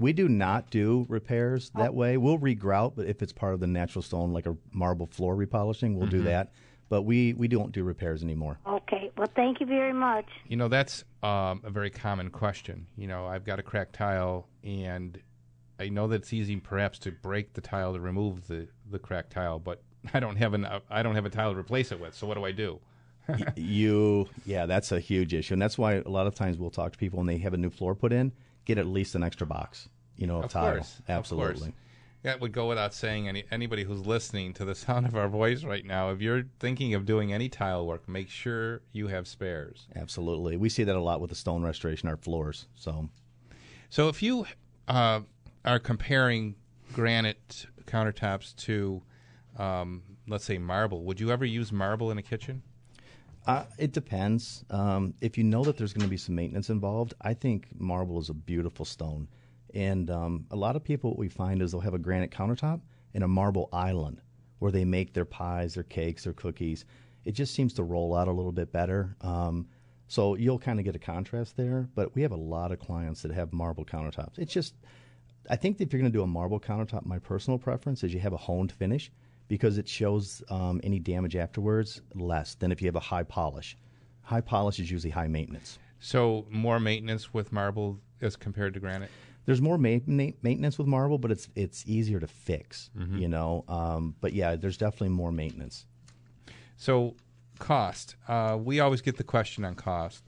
We do not do repairs Oh. that way. We'll regrout, but if it's part of the natural stone, like a marble floor repolishing, we'll do Mhm. that. But we, we don't do repairs anymore. Okay, well, thank you very much. You know, that's um, a very common question. You know, I've got a cracked tile, and I know that it's easy, perhaps, to break the tile to remove the, the cracked tile, but I don't have an I don't have a tile to replace it with. So what do I do? You, yeah, that's a huge issue, and that's why a lot of times we'll talk to people when they have a new floor put in, get at least an extra box, you know, of, Of tile. course, of Absolutely. course. That would go without saying. Any anybody who's listening to the sound of our voice right now, if you're thinking of doing any tile work, make sure you have spares. Absolutely. We see that a lot with the stone restoration, our floors. So, So if you uh, are comparing granite countertops to, um, let's say, marble, would you ever use marble in a kitchen? Uh, it depends. Um, if you know that there's going to be some maintenance involved, I think marble is a beautiful stone. And um, a lot of people, what we find is they'll have a granite countertop and a marble island where they make their pies, their cakes, their cookies. It just seems to roll out a little bit better. Um, so you'll kind of get a contrast there. But we have a lot of clients that have marble countertops. It's just, I think if you're going to do a marble countertop, my personal preference is you have a honed finish because it shows um, any damage afterwards less than if you have a high polish. High polish is usually high maintenance. So more maintenance with marble as compared to granite. There's more ma- ma- maintenance with marble, but it's it's easier to fix. Mhm. You know, um, but yeah, there's definitely more maintenance. So, cost. Uh, we always get the question on cost.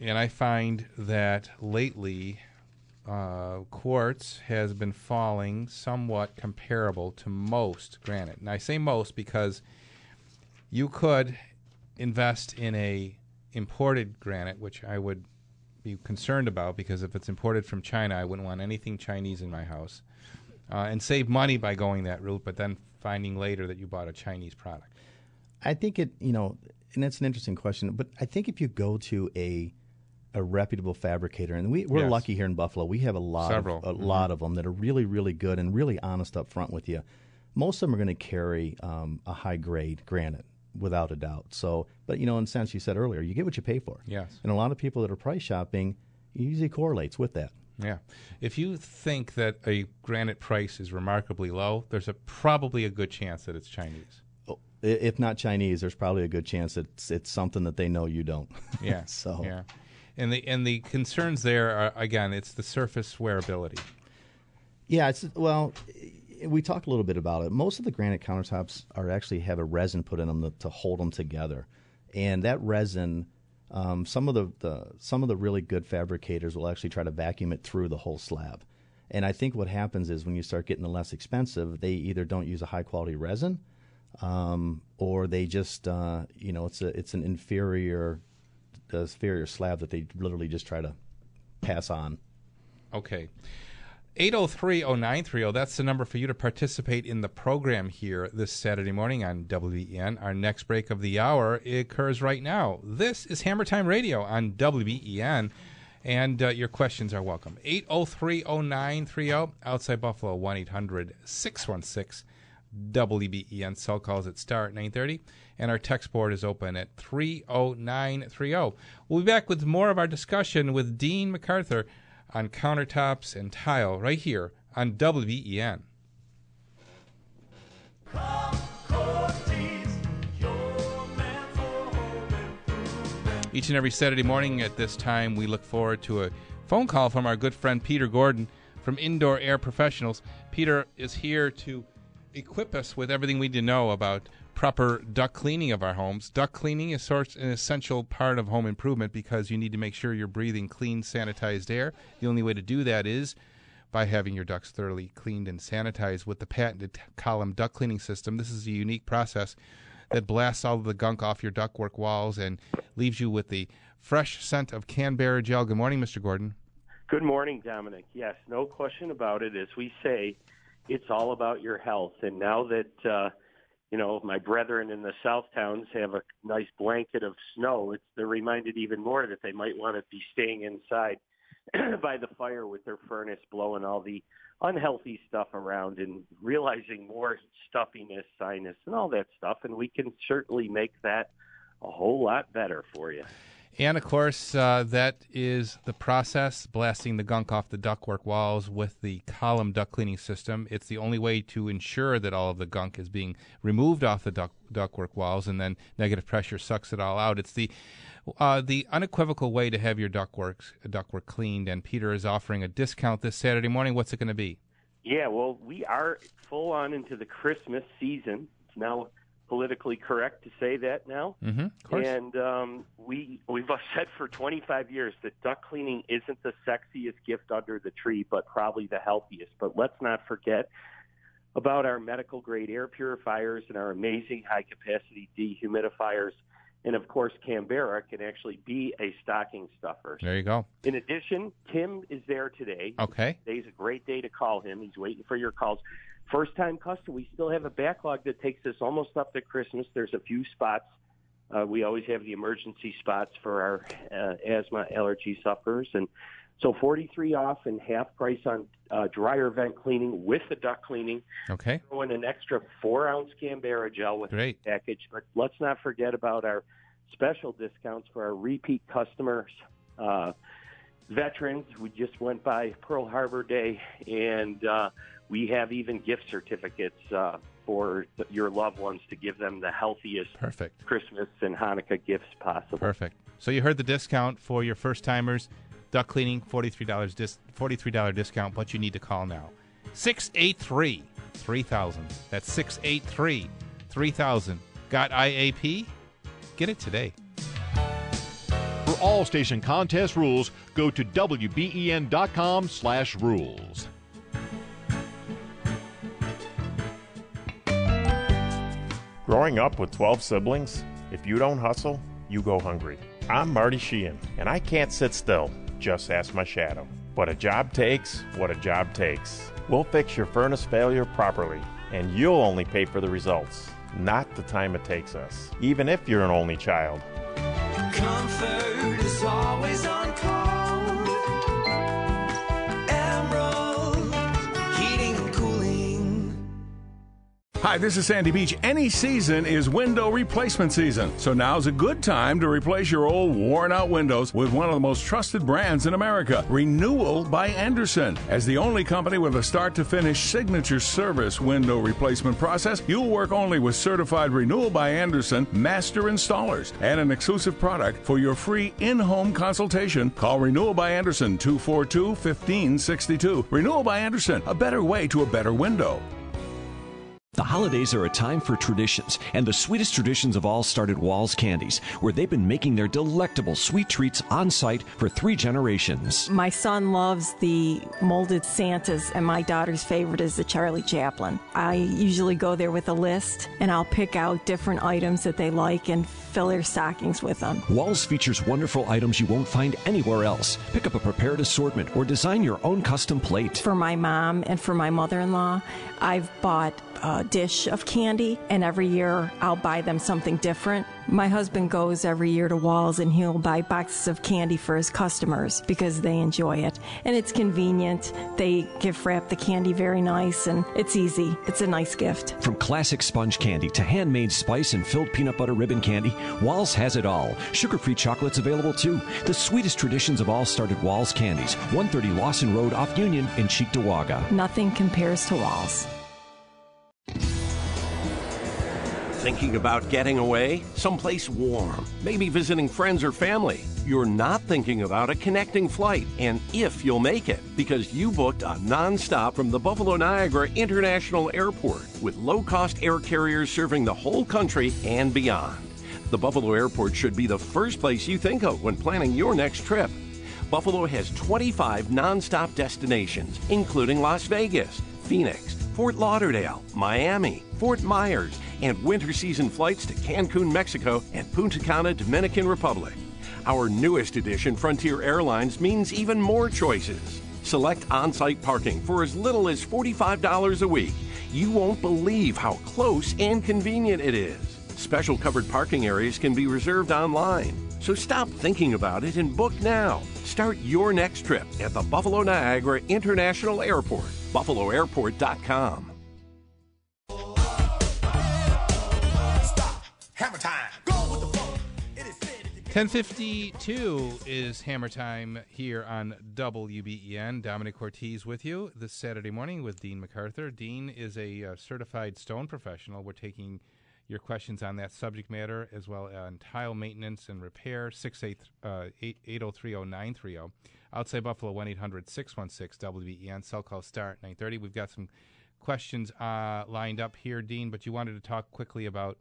And I find that lately, uh, quartz has been falling somewhat comparable to most granite. And I say most because you could invest in a imported granite, which I would be concerned about because if it's imported from China, I wouldn't want anything Chinese in my house, uh, and save money by going that route, but then finding later that you bought a Chinese product. I think it, you know, and that's an interesting question. But I think if you go to a a reputable fabricator, and we, we're Yes. lucky here in Buffalo, we have a lot, Several. Of, a Mhm. lot of them that are really, really good and really honest up front with you. Most of them are going to carry um, a high grade granite, without a doubt. So, but you know, in a sense, you said earlier, you get what you pay for. Yes. And a lot of people that are price shopping usually correlates with that. Yeah. If you think that a granite price is remarkably low, there's a probably a good chance that it's Chinese. Oh, if not Chinese, there's probably a good chance that it's it's something that they know you don't. Yeah. so yeah. And the and the concerns there are again, it's the surface wearability. Yeah, it's well, we talked a little bit about it. Most of the granite countertops are actually have a resin put in them to, to hold them together, and that resin, um, some of the, the some of the really good fabricators will actually try to vacuum it through the whole slab. And I think what happens is when you start getting the less expensive, they either don't use a high quality resin, um, or they just uh, you know it's a it's an inferior, inferior slab that they literally just try to pass on. Okay. 8030930, that's the number for you to participate in the program here this Saturday morning on WBEN. Our next break of the hour occurs right now. This is Hammer Time Radio on WBEN. And uh, your questions are welcome. 8030930 outside Buffalo 1 800 616 WBEN cell calls at star at 930 and our text board is open at 30930. We'll be back with more of our discussion with Dean MacArthur on countertops and tile right here on WBEN. Each and every Saturday morning at this time, we look forward to a phone call from our good friend Peter Gordon from Indoor Air Professionals. Peter is here to equip us with everything we need to know about proper duct cleaning of our homes. Duct cleaning is sort an essential part of home improvement because you need to make sure you're breathing clean, sanitized air. The only way to do that is by having your ducts thoroughly cleaned and sanitized with the patented column duct cleaning system. This is a unique process that blasts all of the gunk off your ductwork walls and leaves you with the fresh scent of Kanberra gel. Good morning, Mr. Gordon. Good morning, Domenic. Yes, no question about it. As we say, it's all about your health. And now that uh, you know my brethren in the South towns have a nice blanket of snow, it's they're reminded even more that they might want to be staying inside by the fire with their furnace blowing all the unhealthy stuff around and realizing more stuffiness, sinus, and all that stuff. And we can certainly make that a whole lot better for you. And of course, uh, that is the process blasting the gunk off the ductwork walls with the column duct cleaning system. It's the only way to ensure that all of the gunk is being removed off the duct, ductwork walls and then negative pressure sucks it all out. It's the uh, the unequivocal way to have your ductwork ductwork cleaned. And Peter is offering a discount this Saturday morning. What's it going to be? Yeah, well, we are full on into the Christmas season. It's now politically correct to say that now. Mm-hmm. And um, we we've said for 25 years that duck cleaning isn't the sexiest gift under the tree, but probably the healthiest. But let's not forget about our medical grade air purifiers and our amazing high capacity dehumidifiers. And of course, Kanberra can actually be a stocking stuffer. There you go. In addition, Tim is there today. Okay. Today's a great day to call him. He's waiting for your calls. First time customer, we still have a backlog that takes us almost up to Christmas. There's a few spots. Uh, we always have the emergency spots for our uh, asthma allergy sufferers. And so 43 off and half price on uh, dryer vent cleaning with the duct cleaning. Okay. Throw in an extra four ounce Kanberra gel with Great. the package. But let's not forget about our special discounts for our repeat customers. Uh, veterans, we just went by Pearl Harbor Day, and uh, we have even gift certificates uh, for th- your loved ones to give them the healthiest Perfect. Christmas and Hanukkah gifts possible. Perfect. So you heard the discount for your first timers. duck cleaning, forty-three dollars dis- forty-three dollar discount. But you need to call now. Six eight three three thousand. That's six eight three three thousand. Got IAP? Get it today. For all station contest rules, go to wben.com slash rules. Growing up with 12 siblings, if you don't hustle, you go hungry. I'm Marty Sheehan, and I can't sit still. Just ask my shadow. What a job takes, what a job takes. We'll fix your furnace failure properly, and you'll only pay for the results, not the time it takes us, even if you're an only child. Comfort is always on Hi, this is Sandy Beach. Any season is window replacement season. So now's a good time to replace your old worn out windows with one of the most trusted brands in America, Renewal by Andersen. As the only company with a start to finish signature service window replacement process, you'll work only with certified Renewal by Andersen master installers and an exclusive product for your free in home consultation. Call Renewal by Andersen 242 1562. Renewal by Andersen, a better way to a better window. The holidays are a time for traditions, and the sweetest traditions of all start at Walls Candies, where they've been making their delectable sweet treats on site for three generations. My son loves the molded Santas, and my daughter's favorite is the Charlie Chaplin. I usually go there with a list, and I'll pick out different items that they like and fill their stockings with them. Walls features wonderful items you won't find anywhere else. Pick up a prepared assortment or design your own custom plate. For my mom and for my mother in law, I've bought uh, dish of candy, and every year I'll buy them something different. My husband goes every year to Walls and he'll buy boxes of candy for his customers because they enjoy it. And it's convenient. They gift wrap the candy very nice and it's easy. It's a nice gift. From classic sponge candy to handmade spice and filled peanut butter ribbon candy, Walls has it all. Sugar free chocolate's available too. The sweetest traditions of all start at Walls Candies, 130 Losson Road off Union in Cheektowaga. Nothing compares to Walls. Thinking about getting away? Someplace warm, maybe visiting friends or family. You're not thinking about a connecting flight and if you'll make it because you booked a nonstop from the Buffalo Niagara International Airport with low cost air carriers serving the whole country and beyond. The Buffalo Airport should be the first place you think of when planning your next trip. Buffalo has 25 nonstop destinations, including Las Vegas, Phoenix, Fort Lauderdale, Miami, Fort Myers, and winter season flights to Cancun, Mexico, and Punta Cana, Dominican Republic. Our newest edition, Frontier Airlines, means even more choices. Select on site parking for as little as $45 a week. You won't believe how close and convenient it is. Special covered parking areas can be reserved online. So stop thinking about it and book now. Start your next trip at the Buffalo Niagara International Airport, buffaloairport.com. Hammer time. 1052 is Hammer Time here on WBEN. Domenic Cortese with you this Saturday morning with Dean MacArthur. Dean is a uh, certified stone professional. We're taking your questions on that subject matter as well on tile maintenance and repair. 8030930. Outside Buffalo 1 800 616 WBEN. Cell call start 930. We've got some questions uh, lined up here, Dean, but you wanted to talk quickly about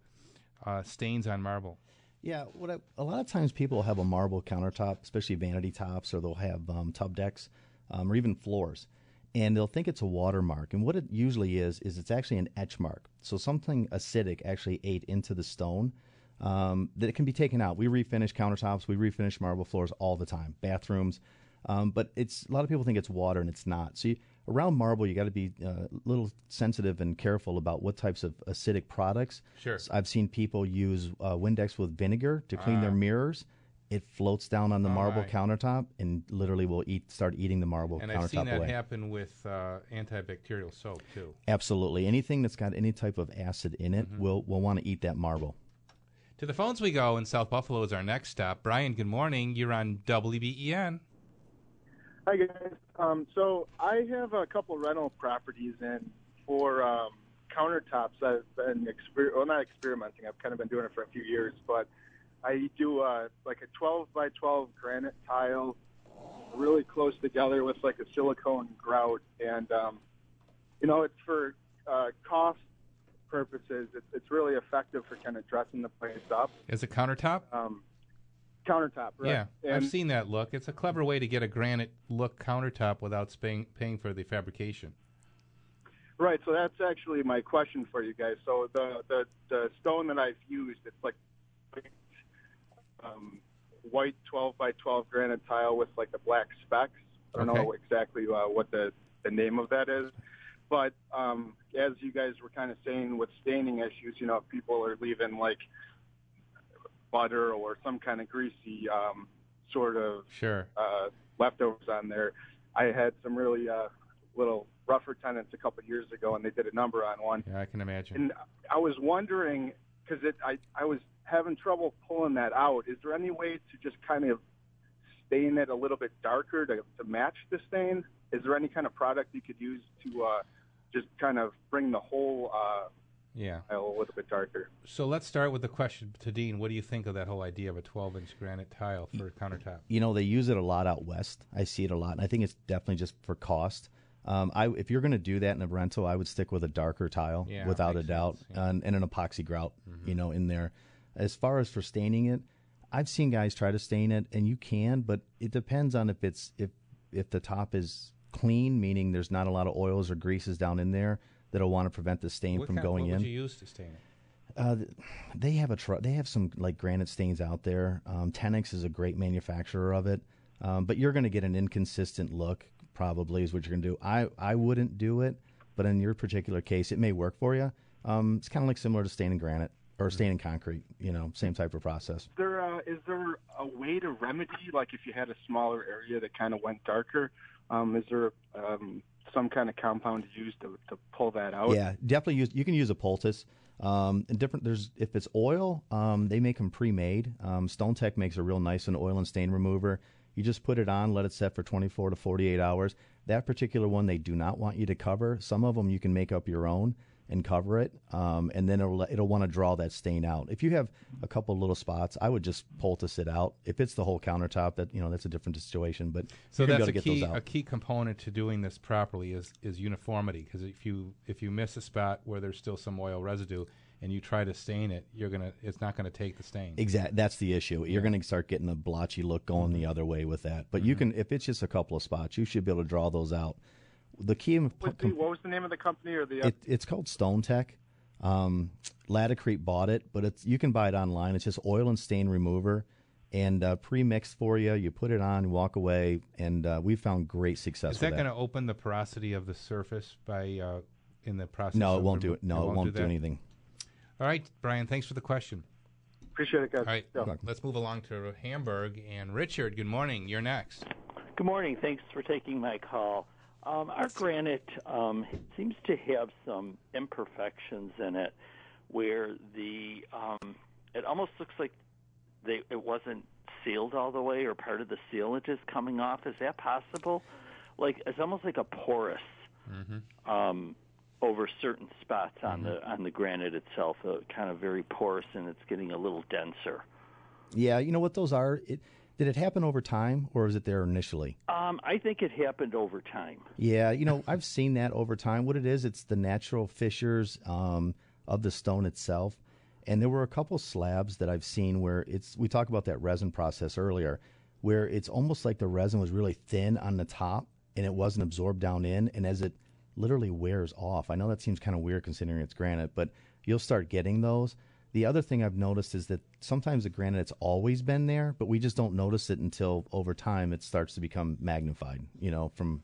uh, stains on marble. Yeah, what I, a lot of times people have a marble countertop, especially vanity tops, or they'll have um, tub decks, um, or even floors, and they'll think it's a watermark. And what it usually is is it's actually an etch mark. So something acidic actually ate into the stone um, that it can be taken out. We refinish countertops, we refinish marble floors all the time, bathrooms. Um, but it's a lot of people think it's water and it's not. So you, around marble, you got to be uh, a little sensitive and careful about what types of acidic products. Sure. So I've seen people use uh, Windex with vinegar to clean their Ah. mirrors. It floats down on the marble Alright. countertop and literally will eat start eating the marble And countertop I've seen that away. happen with uh, antibacterial soap too. Absolutely, anything that's got any type of acid in it Mhm. will will want to eat that marble. To the phones we go, and South Buffalo is our next stop. Brian, good morning. You're on WBEN. Hi guys. Um, so I have a couple rental properties, and for um, countertops, I've been exper- well, not experimenting. I've kind of been doing it for a few years, but I do uh, like a 12 by 12 granite tile, really close together with like a silicone grout, and um, you know it's for uh, cost purposes. It's, it's really effective for kind of dressing the place up. As a countertop? Um, countertop, right? Yeah, And- I've seen that look. It's a clever way to get a granite look countertop without paying paying for the fabrication. Right. So that's actually my question for you guys. So the the, the stone that I've used, it's like um, white 12 by 12 granite tile with like the black specks. I don't know exactly uh, what the the name of that is, but um, as you guys were kind of saying with staining issues, you know, if people are leaving like butter or some kind of greasy um, sort of Sure. uh, leftovers on there. I had some really uh, little rougher tenants a couple years ago, and they did a number on one. Yeah, I can imagine. And I was wondering because it, I, I was having trouble pulling that out. Is there any way to just kind of stain it a little bit darker to, to match the stain? Is there any kind of product you could use to uh, just kind of bring the whole uh, Yeah. a little bit darker? So let's start with the question to Dean. What do you think of that whole idea of a 12 inch granite tile for a countertop? You know, they use it a lot out west. I see it a lot, and I think it's definitely just for cost. Um, I, if you're going to do that in a rental, I would stick with a darker tile, Yeah, without a doubt, sense, yeah. and, and an epoxy grout, Mhm. you know, in there. As far as for staining it, I've seen guys try to stain it, and you can, but it depends on if it's if if the top is clean, meaning there's not a lot of oils or greases down in there that'll want to prevent the stain What from kind- going what in. would you use to stain it? Uh, they have a tr- they have some like granite stains out there. Um, Tenax is a great manufacturer of it, um, but you're going to get an inconsistent look. Probably is what you're going to do. I I wouldn't do it, but in your particular case, it may work for you. Um, it's kind of like similar to staining granite or staining concrete. You know, same type of process. Is there uh, is there a way to remedy like if you had a smaller area that kind of went darker? Um, is there um, some kind of compound to use to, to pull that out? Yeah, definitely use. You can use a poultice. Um, and different. There's if it's oil, um, they make them pre-made. Um, Stone Tech makes a real nice an oil and stain remover. You just put it on, let it set for 24 to 48 hours. That particular one they do not want you to cover. Some of them you can make up your own and cover it, um, and then it'll it'll want to draw that stain out. If you have a couple little spots, I would just poultice it out. If it's the whole countertop, that you know that's a different situation. But So that's a key a key component to doing this properly is is uniformity because if you if you miss a spot where there's still some oil residue and you try to stain it, you're gonna it's not gonna take the stain. Exactly, That's the issue. You're going to start getting a blotchy look going the other way with that. But you can, if it's just a couple of spots, you should be able to draw those out. The key, What, the, what was the name of the company or the? Uh, it, it's called Stone Tech. Um, Laticrete bought it, but it's you can buy it online. It's just oil and stain remover and uh, pre-mixed for you. You put it on, walk away, and uh, we found great success. Is that with going to open the porosity of the surface by uh, in the process? No, it won't do it. No, it won't do that? anything. All right, Brian. Thanks for the question. Appreciate it, guys. All right, Yeah. let's move along to Hamburg and Richard. Good morning. You're next. Good morning. Thanks for taking my call. Um, our granite um, seems to have some imperfections in it, where the um, it almost looks like they it wasn't sealed all the way, or part of the sealant is coming off. Is that possible? Like it's almost like a porous Mm-hmm. um, over certain spots on the on the granite itself, uh, kind of very porous, and it's getting a little denser. Yeah, you know what those are. It, did it happen over time, or was it there initially? Um, I think it happened over time. Yeah, you know, I've seen that over time. What it is, it's the natural fissures um, of the stone itself. And there were a couple slabs that I've seen where it's, we talked about that resin process earlier, where it's almost like the resin was really thin on the top and it wasn't absorbed down in. And as it literally wears off, I know that seems kind of weird considering it's granite, but you'll start getting those. The other thing I've noticed is that sometimes the granite it's always been there, but we just don't notice it until over time it starts to become magnified. You know, from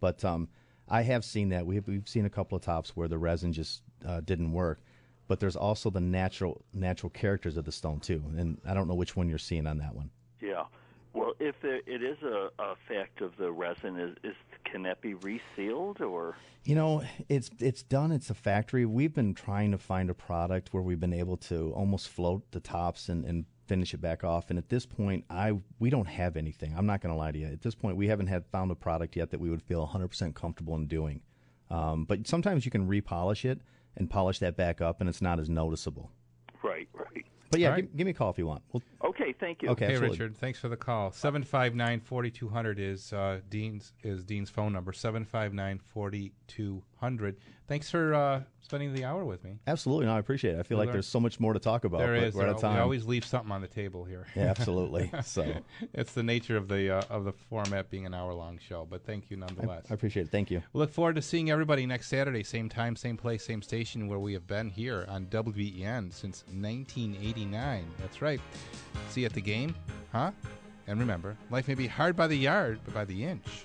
but um, I have seen that we've we've seen a couple of tops where the resin just uh, didn't work. But there's also the natural natural characters of the stone too, and I don't know which one you're seeing on that one. Yeah. Well, if there, it is a, a fact of the resin, is, is can that be resealed or? You know, it's it's done. It's a factory. We've been trying to find a product where we've been able to almost float the tops and, and finish it back off. And at this point, I we don't have anything. I'm not going to lie to you. At this point, we haven't had found a product yet that we would feel 100% comfortable in doing. Um, but sometimes you can repolish it and polish that back up, and it's not as noticeable. Right, right. But yeah, All right. give, give me a call if you want. We'll, Okay, thank you. Okay, hey, absolutely. Richard. Thanks for the call. Seven five nine forty two hundred is uh, Dean's is Dean's phone number. Seven five nine forty two hundred. Thanks for uh, spending the hour with me. Absolutely, no, I appreciate it. I feel We like there's so much more to talk about. There but is. We're out of time. We always leave something on the table here. Yeah, absolutely. So- it's the nature of the uh, of the format being an hour long show. But thank you nonetheless. I appreciate it. Thank you. We look forward to seeing everybody next Saturday, same time, same place, same station, where we have been here on WBEN since 1989. That's right. See you at the game, huh? And remember, life may be hard by the yard, but by the inch,